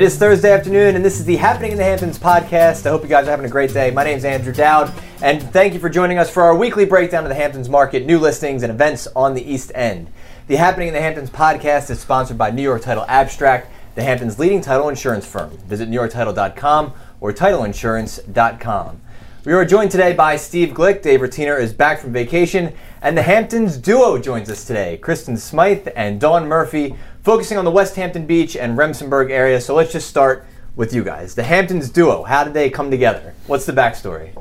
It is Thursday afternoon, and this is the Happening in the Hamptons podcast. I hope you guys are having a great day. My name is Andrew Dowd, and thank you for joining us for our weekly breakdown of the Hamptons market, new listings, and events on the East End. The Happening in the Hamptons podcast is sponsored by New York Title Abstract, the Hamptons' leading title insurance firm. Visit NewYorkTitle.com or TitleInsurance.com. We are joined today by Steve Glick. Dave Rotiner is back from vacation, and the Hamptons duo joins us today Kristen Smythe and Dawn Murphy, focusing on the West Hampton Beach and Remsenburg area. So let's just start with you guys. The Hamptons duo, how did they come together? What's the backstory?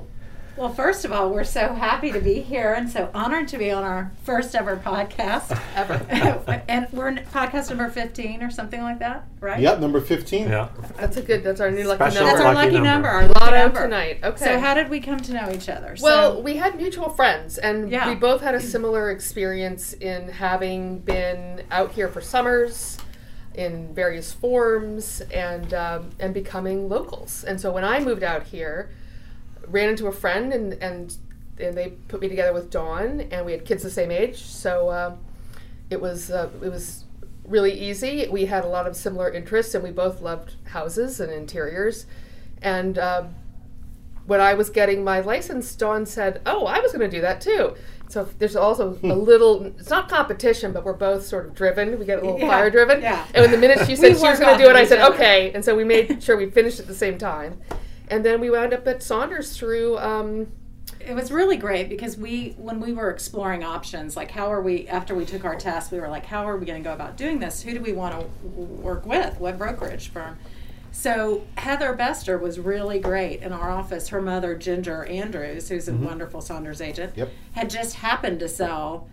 Well, first of all, we're so happy to be here and so honored to be on our first ever podcast ever. and we're in podcast number 15 or something like that, right? Yep, number 15. Yeah. That's a good. That's our new lucky Special number. That's our Lucky lucky number. number. our lucky Lotto number. tonight. Okay. So, how did we come to know each other? well, so, we had mutual friends, and Yeah. we both had a similar experience in having been out here for summers in various forms and um, and becoming locals. And so when I moved out here, ran into a friend, and and, and they put me together with Dawn, and we had kids the same age, so uh, it was uh, it was really easy. We had a lot of similar interests, and we both loved houses and interiors, and. Uh, when I was getting my license, Dawn said, "Oh, I was going to do that too." So there's also a little. It's not competition, but we're both sort of driven. We get a little Yeah, fire driven. yeah. And when the minute she said she was going to do it, I said. "Okay." And so we made sure we finished at the same time, and then we wound up at Saunders through. Um, it was really great because we, when we were exploring options, like how are we, after we took our test, we were like, how are we going to go about doing this? Who do we want to work with? What brokerage firm? So Heather Bester was really great in our office. Her mother, Ginger Andrews, who's a wonderful Saunders agent, Yep. had just happened to sell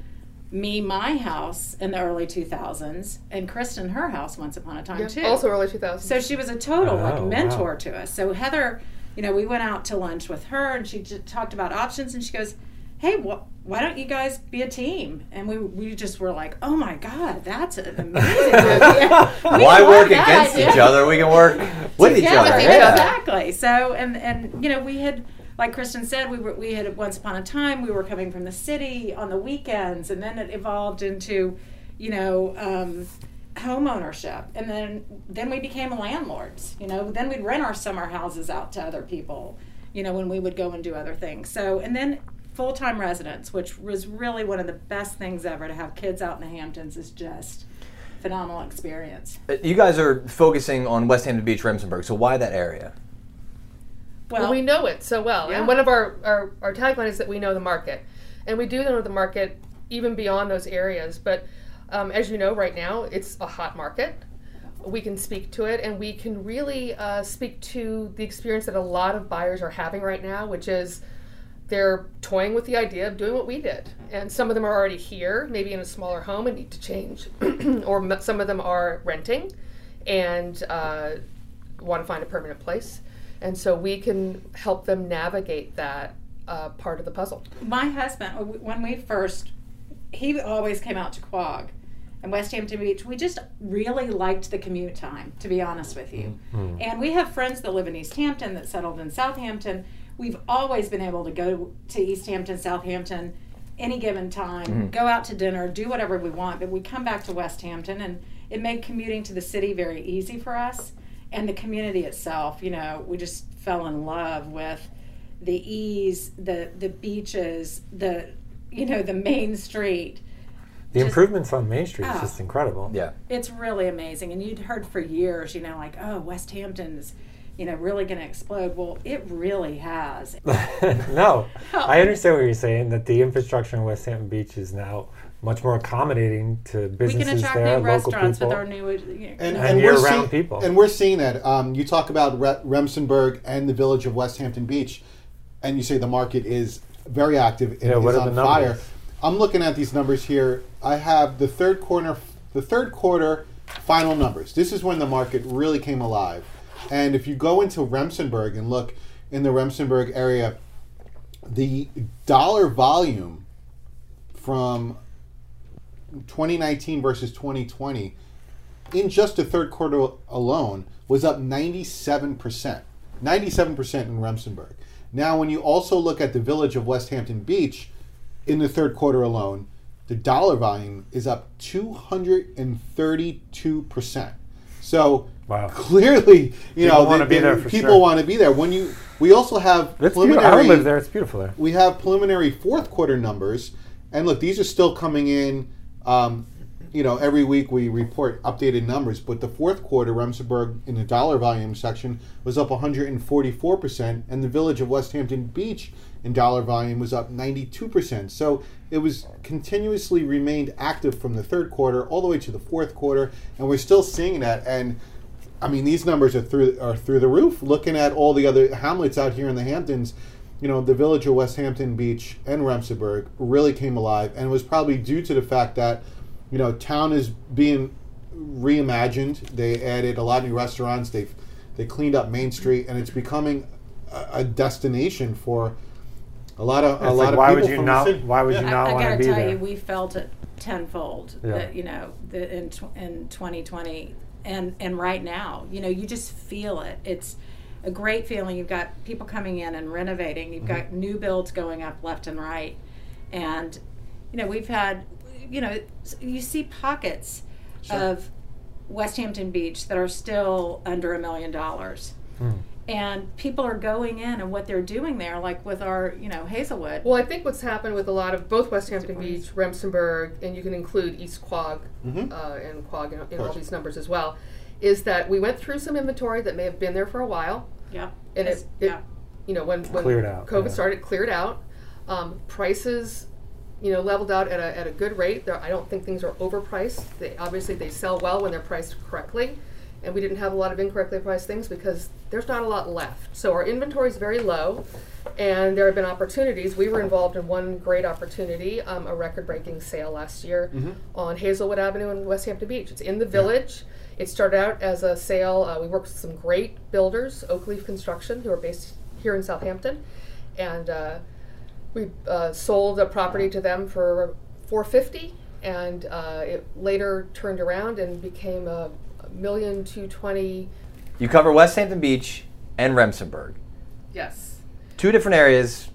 me my house in the early 2000s and Kristen her house once upon a time yeah, too. also early 2000s. So she was a total Oh, like wow. mentor to us. So Heather, you know, we went out to lunch with her and she just talked about options and she goes, "Hey, wh- why don't you guys be a team?" And we we just were like, "Oh my god, that's an amazing idea." We Why love work that against idea. each other? We can work with each other. each other. exactly. So and and you know we had like Kristen said we were we had once upon a time we were coming from the city on the weekends and then it evolved into you know um, home ownership and then then we became landlords. You know then we'd rent our summer houses out to other people. You know when we would go and do other things. So and then full time residence, which was really one of the best things ever to have kids out in the Hamptons is just phenomenal experience. Uh, You guys are focusing on West Hampton Beach, Remsenburg, so why that area? Well, we know it so well. Yeah. And one of our, our, our tagline is that we know the market. And we do know the market even beyond those areas. But um, as you know, right now, it's a hot market. We can speak to it, and we can really uh, speak to the experience that a lot of buyers are having right now, which is they're toying with the idea of doing what we did. And some of them are already here, maybe in a smaller home, and need to change. or m- some of them are renting and uh, want to find a permanent place. And so we can help them navigate that uh, part of the puzzle. my husband uh, when we first he always came out to Quogue and west hampton beach. We just really liked the commute time to be honest with you. And we have friends that live in east hampton that settled in southampton. We've always been able to go to east hampton southampton any given time go out to dinner do whatever we want but we come back to west hampton and it made commuting to the city very easy for us and the community itself you know we just fell in love with the ease, the the beaches, the you know the main street. The Just- improvements on Main Street is Ah. just incredible. Yeah. It's really amazing, and you'd heard for years, you know, like oh West Hampton's, you know, really going to explode. Well, it really has. no, I understand what you're saying. That the infrastructure in West Hampton Beach is now much more accommodating to We businesses can attract there, new local restaurants people. with our new. You know, And, And and we're year-round see- people. And we're seeing that. Um, you talk about Re- Remsenburg and the village of West Hampton Beach, and you say the market is very active and Yeah, what is are on the fire. I'm looking at these numbers here. I have the third quarter, the third quarter final numbers. This is when the market really came alive. And if you go into Remsenburg and look in the Remsenburg area, the dollar volume from 2019 versus 2020 in just the third quarter alone was up 97%. 97% in Remsenburg. Now, when you also look at the village of West Hampton Beach in the third quarter alone, the dollar volume is up 232%. So Wow. clearly, you People know, wanna they- be there they- for people sure. want to be there. When you, we also have That's beautiful. I would live there. It's beautiful there. We have preliminary fourth quarter numbers, and look, these are still coming in. Um, you know, every week we report updated numbers, but the fourth quarter, Remsenburg in the dollar volume section was up 144 percent, and the village of West Hampton Beach in dollar volume was up 92 percent. So it was continuously remained active from the third quarter all the way to the fourth quarter, and we're still seeing that. And I mean, these numbers are through are through the roof. Looking at all the other hamlets out here in the Hamptons, you know, the village of West Hampton Beach and Remsenburg really came alive, and it was probably due to the fact that, you know, town is being reimagined. They added a lot of new restaurants. They they cleaned up Main Street, and it's becoming a, a destination for a lot of a It's lot like, of why people would you from not? the city. Why would Yeah. you I, not I want to be there? I gotta tell you, we felt it tenfold. Yeah. That you know, the, in tw- in 2020, and and right now, you know, you just feel it. It's a great feeling. You've got people coming in and renovating. You've got new builds going up left and right, and you know, we've had, you know you see pockets of West Hampton Beach that are still under a million dollars. Hmm. And people are going in and what they're doing there, like with our, you know, Hazelwood. Well, I think what's happened with a lot of both West Hampton Beach, Remsenburg, and you can include East Quogue Mhm. uh, and Quogue in, in all these numbers as well, is that we went through some inventory that may have been there for a while, yeah. and it, It's- it yeah. you know, when, when Cleared out, COVID yeah. started, cleared out. Um, prices, you know, leveled out at a, at a good rate. There, I don't think things are overpriced. They, obviously, they sell well when they're priced correctly. And we didn't have a lot of incorrectly priced things because there's not a lot left. So our inventory is very low, and there have been opportunities. We were involved in one great opportunity, um, a record-breaking sale last year on Hazelwood Avenue in West Hampton Beach. It's in the village. It started out as a sale. Uh, we worked with some great builders, Oakleaf Construction, who are based here in Southampton, and uh, we uh, sold a property to them for 450, and uh, it later turned around and became a million two twenty. You cover West Hampton Beach and Remsenburg. Yes. Two different areas.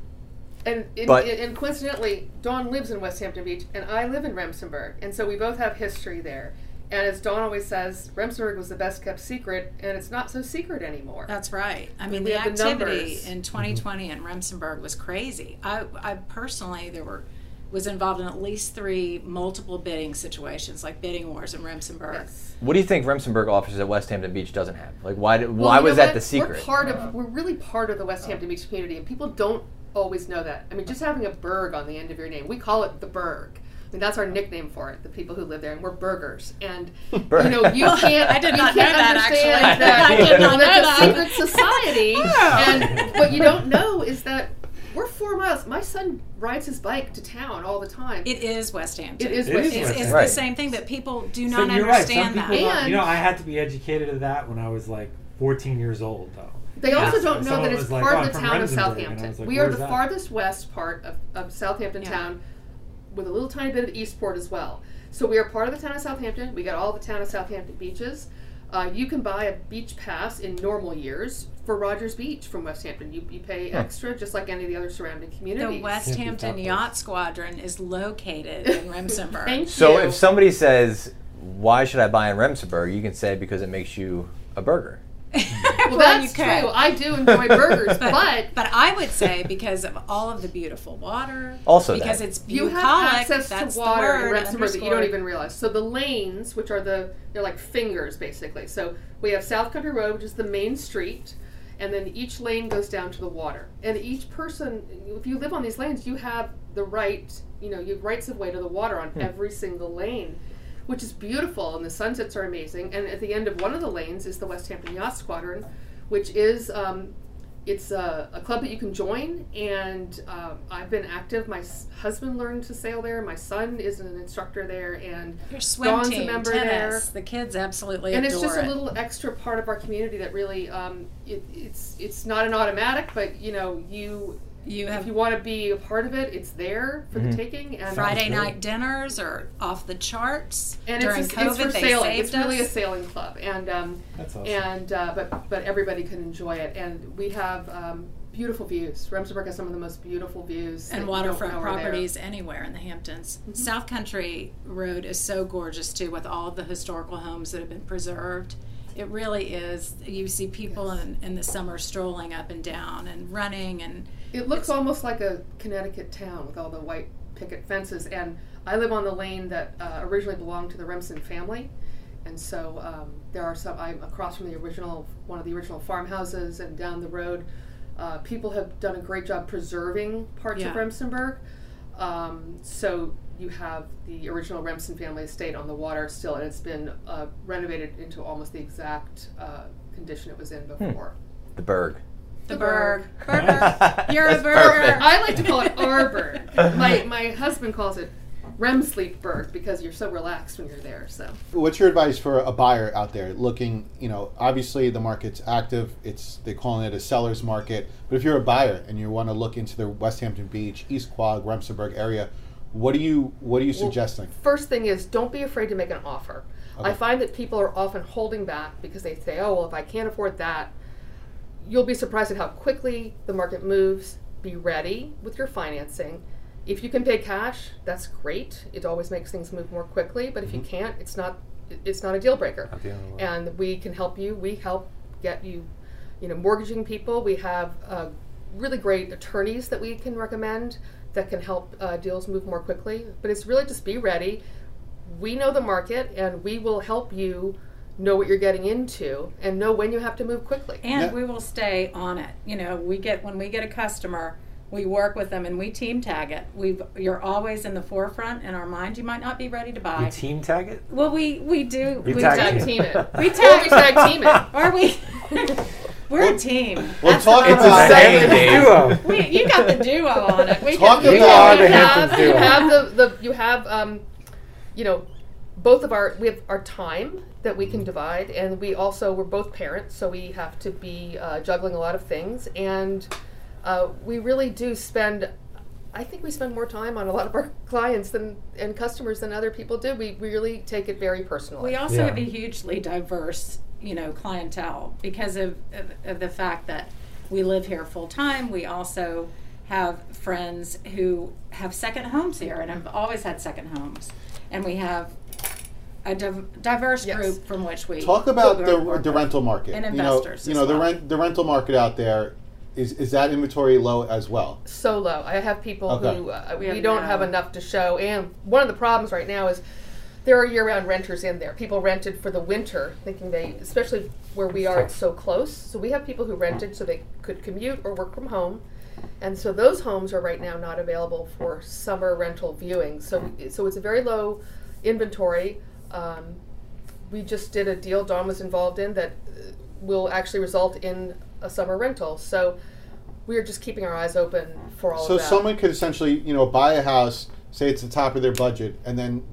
And, in, But- and, and coincidentally, Dawn lives in West Hampton Beach, and I live in Remsenburg, and so we both have history there. And as Dawn always says, Remsenburg was the best kept secret, and it's not so secret anymore. That's right. I mean, we the have the activity numbers. in 2020 in Remsenburg was crazy. I, I personally, there were was involved in at least three multiple bidding situations, like bidding wars in Remsenburg. Yes. What do you think Remsenburg offers at West Hampton Beach doesn't have? Like, why? Did, Well, why was that what? the secret? We're part of. We're really part of the West Hampton Beach community, and people don't always know that. I mean, just having a burg on the end of your name, we call it the burg. I mean, that's our nickname for it. The people who live there, and we're burgers. And Burg. you know, you can't. I did not know can't that, understand actually. That, I did you know, not know a that. secret society. Oh. And what you don't know is that we're four miles. My son rides his bike to town all the time. It is West Hampton. It is It West is It's, Hampton. it's Right. the same thing that people do So not you're right. Some understand that. don't, you know, I had to be educated to that when I was like 14 years old, though. They also Yeah. don't know So that it's was like, part oh, of the from town of Remsenburg, and Southampton. like, we are the that? farthest west part of, of Southampton Yeah. town with a little tiny bit of Eastport as well. So we are part of the town of Southampton. We got all the town of Southampton beaches. Uh, you can buy a beach pass in normal years for Rogers Beach from West Hampton. You, you pay extra just like any of the other surrounding communities. the West Hampton Yacht Squadron is located in Remsenburg. Thank so you. if somebody says, "Why should I buy in Remsenburg?" you can say because it makes you a burger. well, Well, that's you could. true. I do enjoy burgers, But, but but I would say because of all of the beautiful water, Also because that. it's you have access that's to water in Remsenburg that you don't even realize. So the lanes, which are the they're like fingers basically. So we have South Country Road, which is the main street, and then each lane goes down to the water. And each person, if you live on these lanes, you have the right, you know, you have rights of way to the water on every single lane. Which is beautiful, and the sunsets are amazing. And at the end of one of the lanes is the West Hampton Yacht Squadron, which is um, it's a, a club that you can join, and um, I've been active. My s- husband learned to sail there. My son is an instructor there, and Your swim Dawn's a member tennis, there. the kids absolutely and it's just it. a little extra part of our community that really um, it, it's it's not an automatic, but you know you you if you want to be a part of it, it's there for Mhm. the taking. And Friday good. night dinners are off the charts. and During it's, a, COVID, it's for they sailing. saved It's really a sailing club, and um, That's awesome. and uh, but but everybody can enjoy it, and we have um, beautiful views. Remsenburg has some of the most beautiful views and waterfront know there. Mm-hmm. properties anywhere in the Hamptons. South Country Road is so gorgeous too, with all of the historical homes that have been preserved. It really is. You see people in, in the summer strolling up and down and running and It looks almost like a Connecticut town with all the white picket fences. And I live on the lane that uh, originally belonged to the Remsen family. And so um, there are some, I'm across from the original, one of the original farmhouses, and down the road, uh, people have done a great job preserving parts of Remsenburg. Um, so you have the original Remsen family estate on the water still, and it's been uh, renovated into almost the exact uh, condition it was in before. The Berg. the The Berg. Berg. Burger. You're a That's burger. perfect. I like to call it Arberg. My my husband calls it REM sleep berg because you're so relaxed when you're there. So What's your advice for a buyer out there looking? You know, obviously the market's active. It's they're calling it a seller's market. But if you're a buyer and you want to look into the West Hampton Beach, East Quogue, Remsenburg area, what are you what are you suggesting? first thing is don't be afraid to make an offer. I find that people are often holding back because they say, "Oh, well, if I can't afford that," you'll be surprised at how quickly the market moves. Be ready with your financing. If you can pay cash, that's great. It always makes things move more quickly. But if you can't, it's not it's not a deal breaker. Not the only way. And we can help you. We help get you, you know, mortgaging people. We have uh, really great attorneys that we can recommend that can help uh, deals move more quickly. But it's really just be ready. We know the market, and we will help you know what you're getting into and know when you have to move quickly. and Yeah. we will stay on it. You know, we get when we get a customer, we work with them and we team tag it. We've you're always in the forefront in our mind. You might not be ready to buy. You team tag it? well, we we do. We we tag tag team it. We tag. we tag team it. Are we? We're a team. Well, That's talk about- bottom It's a duo. We, you got the duo on it. We Talk can, about- You are you the have, Hamptons you have the, the you have um, you know both of our we have our time that we can divide and we also we're both parents so we have to be uh, juggling a lot of things and uh, we really do spend I think we spend more time on a lot of our clients than and customers than other people do. We really take it very personally. We also Yeah. have a hugely diverse, you know, clientele because of, of, of the fact that we live here full time. We also have friends who have second homes here and have always had second homes, and we have a div- diverse Yes. group from which we Talk about the the rental market. And you know, investors you as know the rent the rental market out there is is that inventory low as well? so low. I have people Okay. who uh, We we, have don't no- have enough to show, and one of the problems right now is there are year-round renters in there. People rented for the winter, thinking they, especially where we are, it's so close. So we have people who rented so they could commute or work from home, and so those homes are right now not available for summer rental viewing. So so it's a very low inventory. Um, we just did a deal Dawn was involved in that uh, will actually result in a summer rental. So we are just keeping our eyes open for all So of that. someone could essentially, you know, buy a house, say it's the top of their budget, and then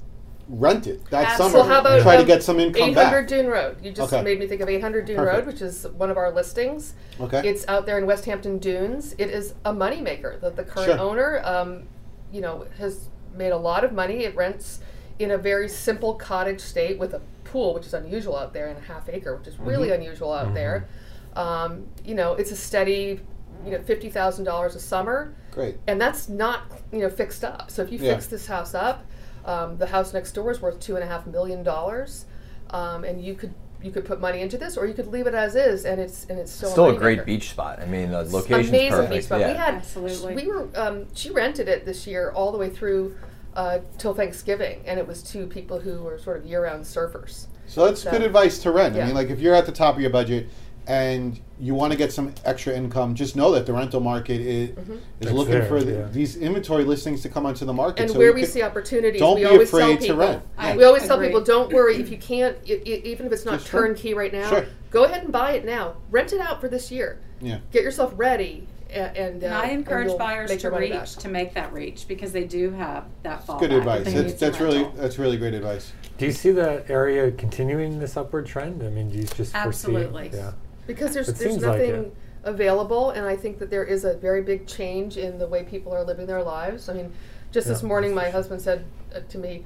rent it that Absolutely. summer. So how about try to um, get some income 800 back? Dune Road? You just Okay. made me think of 800 Dune Perfect. Road, which is one of our listings. Okay. It's out there in West Hampton Dunes. It is a moneymaker. The, the current Sure. owner, um, you know, has made a lot of money. It rents in a very simple cottage state with a pool, which is unusual out there, and a half acre, which is really Mm-hmm. unusual out there. Um, you know, it's a steady, you know, fifty thousand dollars a summer Great. and that's not you know fixed up. So if you Yeah. fix this house up, um, the house next door is worth two and a half million dollars, um, and you could you could put money into this, or you could leave it as is, and it's and it's still Still a moneymaker. great beach spot. I mean, the location's Amazing perfect. beach spot. Yeah. We had Absolutely. we were um, she rented it this year all the way through uh, till Thanksgiving, and it was to people who were sort of year-round surfers. So that's So- good advice to rent. I mean, like if you're at the top of your budget and you want to get some extra income, just know that the rental market is, is It's looking there, for the, yeah. these inventory listings to come onto the market. And so where we could- see opportunities, don't we be always tell afraid to people. rent. I- We always tell Agree. people, don't worry if you can't, i i even if it's not Just turnkey right now. Sure. Go ahead and buy it now. Rent it out for this year. Yeah. Get yourself ready, and, and, uh, And I encourage you'll buyers to reach back. to make that reach because they do have that fallback. Good if advice. That's, that's really that's really great advice. Do you see that area continuing this upward trend? I mean, do you just Absolutely. foresee? Yeah. Because there's It there's seems like nothing available, and I think that there is a very big change in the way people are living their lives. I mean, just this morning, my husband said uh, to me.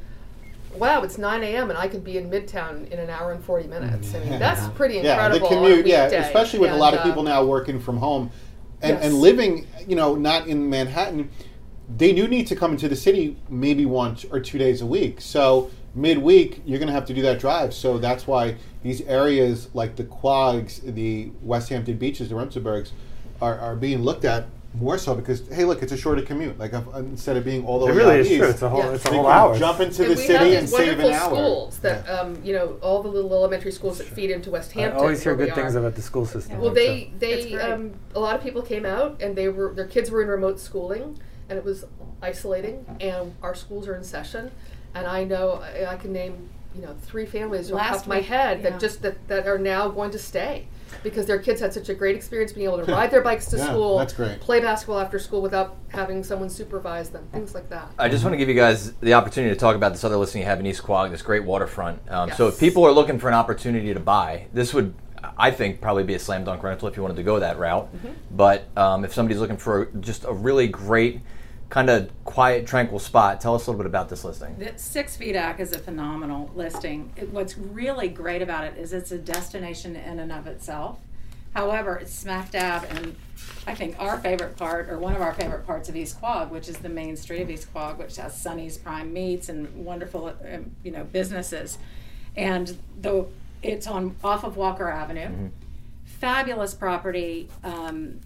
Wow, it's 9 a.m. and I could be in Midtown in an hour and 40 minutes. I mean, that's pretty incredible. Yeah, the incredible. commute. Yeah, especially with a lot of uh, people now working from home and, and living, you know, not in Manhattan. They do need to come into the city maybe once or two days a week. So midweek you're going to have to do that drive. So that's why these areas like the Quogues, the West Hampton beaches, the Remsenburgs, are, are being looked at more so because hey, look, it's a shorter commute. Like if, instead of being all the It way really out is east, true. It's a whole. Yeah. It's a whole hour. jump into And the city and save an wonderful hour. schools that, Yeah. um, you know, all the little elementary schools that feed into West Hampton. I always hear good things about the school system. Well, they It's they um, a lot of people came out and they were their kids were in remote schooling and it was isolating and our schools are in session and I know I, I can name you know three families off the top of my week, head yeah. that just that, that are now going to stay because their kids had such a great experience being able to ride their bikes to Yeah, school, that's great. play basketball after school without having someone supervise them, things like that. I just want to give you guys the opportunity to talk about this other listing you have in East Quogue, this great waterfront. Um, So if people are looking for an opportunity to buy, this would, I think, probably be a slam dunk rental if you wanted to go that route. But um, if somebody's looking for just a really great, kind of quiet, tranquil spot, tell us a little bit about this listing. The Six Feet Ack is a phenomenal listing. It- What's really great about it is it's a destination in and of itself. However, it's smack dab in, I think, our favorite part, or one of our favorite parts of East Quogue, which is the main street of East Quogue, which has Sunny's Prime Meats and wonderful, um, you know, businesses. And though it's on off of Walker Avenue, fabulous property. Um,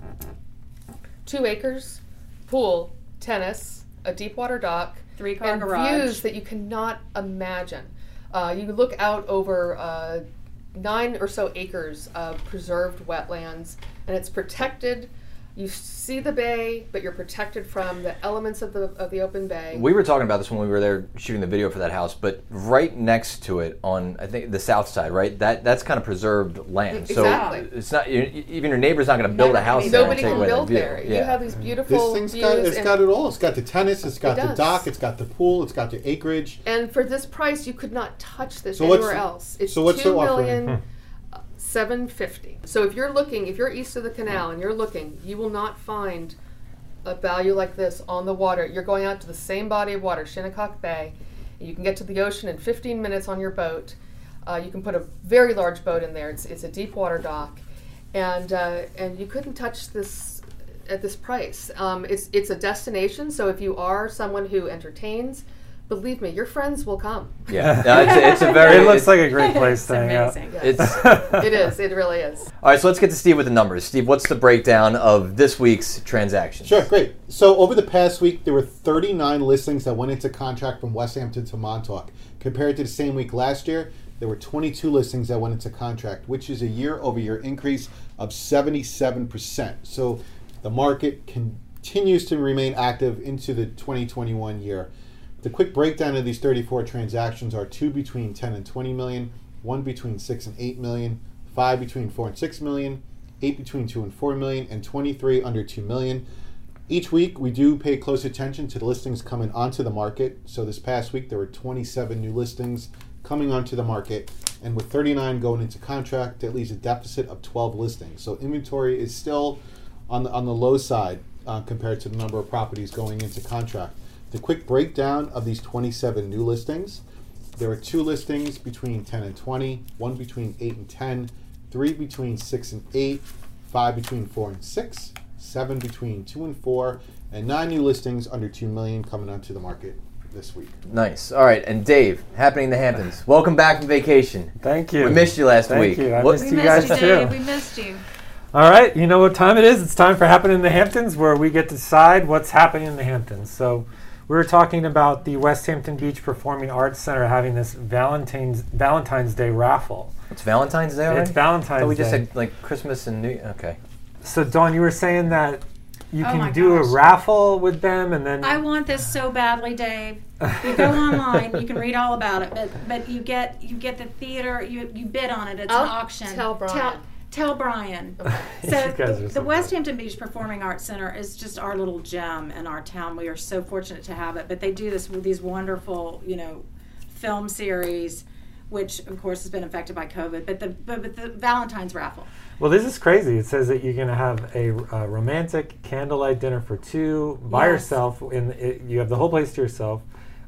Two acres, pool, tennis, a deep water dock, Three car and garage. views that you cannot imagine. Uh, you look out over uh, nine or so acres of preserved wetlands, and it's protected. You see the bay, but you're protected from the elements of the of the open bay. We were talking about this when we were there shooting the video for that house, but right next to it on I think the south side, right? That that's kind of preserved land. Exactly. So it's not even your neighbor's not going to build a house gonna there. Nobody can build view. there. Yeah. You have these mm-hmm. This beautiful thing's views. got it's and, got it all. It's got the tennis, it's got It the dock, it's got the pool, it's got the acreage. and for this price, you could not touch this So what's- anywhere else. It's so what's two the offering? million seven fifty. So if you're looking, if you're east of the canal and you're looking, you will not find a value like this on the water. You're going out to the same body of water, Shinnecock Bay. You can get to the ocean in 15 minutes on your boat. Uh, you can put a very large boat in there. It's, it's a deep water dock, and uh, and you couldn't touch this at this price. Um, it's it's a destination. So if you are someone who entertains, believe me, your friends will come. Yeah, No, it's, a, it's a very. it looks it's, like a great place it's to hang out. amazing. It's It is. It really is. all right. So let's get to Steve with the numbers. Steve, what's the breakdown of this week's transactions? Sure, great. So over the past week, there were 39 listings that went into contract from West Hampton to Montauk. Compared to the same week last year, there were 22 listings that went into contract, which is a year-over-year increase of 77%. So the market continues to remain active into the 2021 year. The quick breakdown of these 34 transactions are two between 10 and 20 million, one between 6 and 8 million, five between 4 and 6 million, eight between 2 and 4 million, and 23 under 2 million. Each week, we do pay close attention to the listings coming onto the market. So this past week, there were 27 new listings coming onto the market, and with 39 going into contract, that leaves a deficit of 12 listings. So inventory is still on the on the low side uh, compared to the number of properties going into contract. The quick breakdown of these 27 new listings: there were two listings between 10 and 20, one between 8 and 10, three between 6 and 8, five between 4 and 6, seven between 2 and 4, and nine new listings under 2 million coming onto the market this week. Nice. All right, and Dave, happening in the Hamptons. Welcome back from vacation. Thank you. We missed you last Thank week. you. I What- missed We you guys missed you, Dave. too. We missed you. All right, you know what time it is? It's time for Happening in the Hamptons, where we get to decide what's happening in the Hamptons. So, we were talking about the West Hampton Beach Performing Arts Center having this Valentine's Valentine's Day raffle. It's Valentine's Day already. It's Valentine's Oh, we Day. just said like Christmas and New. Okay. so, Dawn, you were saying that you Oh can do gosh. a raffle with them, and then I want this so badly, Dave. You go online, you can read all about it, but but you get you get the theater, you you bid on it. It's I'll an auction. tell Brian. Tell, tell Brian. You So the, so West. Hampton Beach Performing Arts Center is just our little gem in our town. We are so fortunate to have it. But they do this with these wonderful, you know, film series, which of course has been affected by COVID. But the but, but the Valentine's raffle. Well, this is crazy. It says that you're going to have a, uh romantic candlelight dinner for two by Yes. yourself. In it, you have the whole place to yourself,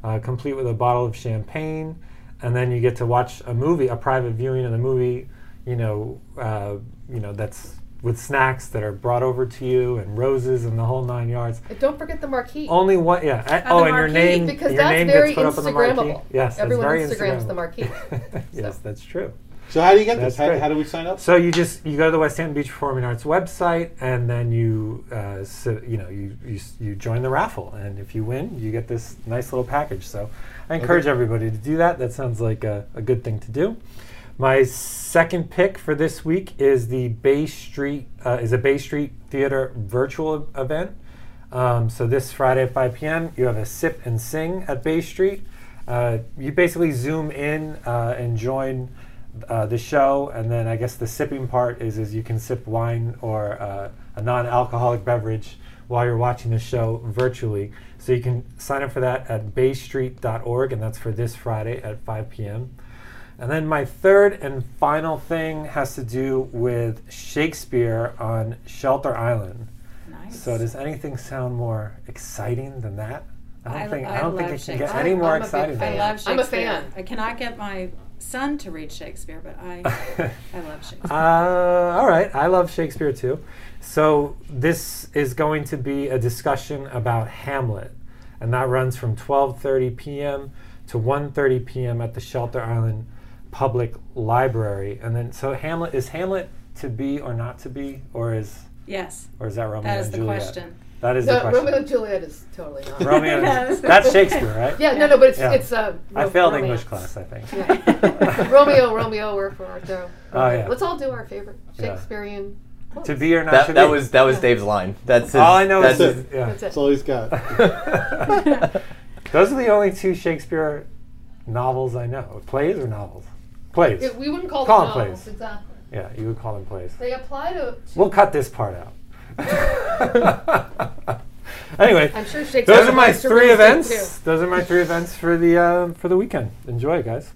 uh, complete with a bottle of champagne, and then you get to watch a movie, a private viewing of the movie. You know, uh, you know that's with snacks that are brought over to you and roses and the whole nine yards. And don't forget the marquee. Only one, yeah. I- And oh, the and your marquee, name, because your that's name very gets put up on the marquee. Instagrammable. Yes, that's Everyone very Instagrams the marquee. yes, So. that's true. So how do you get That's this? How, how do we sign up? So you just you go to the West Hampton Beach Performing Arts website, and then you uh, so, you know you, you you join the raffle, and if you win, you get this nice little package. So I encourage everybody to do that. That sounds like a, a good thing to do. My second pick for this week is the Bay Street uh, is a Bay Street Theater virtual event. Um, so this Friday at 5 p.m. you have a sip and sing at Bay Street. Uh, you basically zoom in uh, and join uh, the show, and then I guess the sipping part is is you can sip wine or uh, a non-alcoholic beverage while you're watching the show virtually. So you can sign up for that at baystreet.org, and that's for this Friday at 5 p.m. And then my third and final thing has to do with Shakespeare on Shelter Island. Nice. So does anything sound more exciting than that? I don't I- think I, I don't think it can get any more I'm a big exciting fan. I than love I'm Shakespeare. a fan. I cannot get my son to read Shakespeare, but I. I love Shakespeare. Uh, all right, I love Shakespeare too. So this is going to be a discussion about Hamlet, and that runs from 12:30 p.m. to 1:30 p.m. at the Shelter Island Public Library. And then, so Hamlet is Hamlet to be or not to be, or is yes, or is that Romeo that is and the Juliet? question. That is the No, question. Romeo and Juliet is totally not. Romeo and- Yes. that's Shakespeare, right? Yeah, no, no, but it's Yeah. it's uh, I failed romance. English class, I think. Yeah. Romeo, Romeo, we're for Arthur. Oh, yeah. Let's all do our favorite Yeah. Shakespearean. quotes. To be or not That, to that be. was that was Yeah. Dave's line. That's his, all I know is that's it. yeah. That's it. That's all he's got. Those are the only two Shakespeare novels I know. Plays or novels? Plays. Yeah, we wouldn't call, Call them them novels, plays. exactly. Yeah, you would call them plays. They apply to. We'll cut this part out. anyway, I'm sure Shakespeare. those are my three events. Those are my three events for the uh, for the weekend. Enjoy, guys.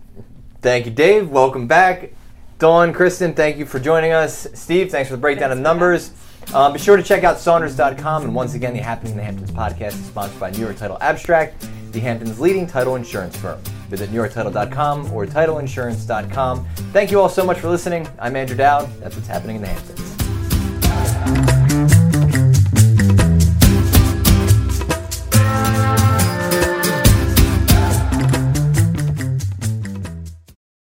Thank you, Dave. Welcome back. Dawn, Kristen, thank you for joining us. Steve, thanks for the breakdown Thanks of numbers. Um, be sure to check out Saunders.com. And once again, the Happening in the Hamptons podcast is sponsored by New York Title Abstract, the Hamptons' leading title insurance firm. Visit NewYorkTitle.com or TitleInsurance.com. Thank you all so much for listening. I'm Andrew Dowd. That's what's happening in the Hamptons.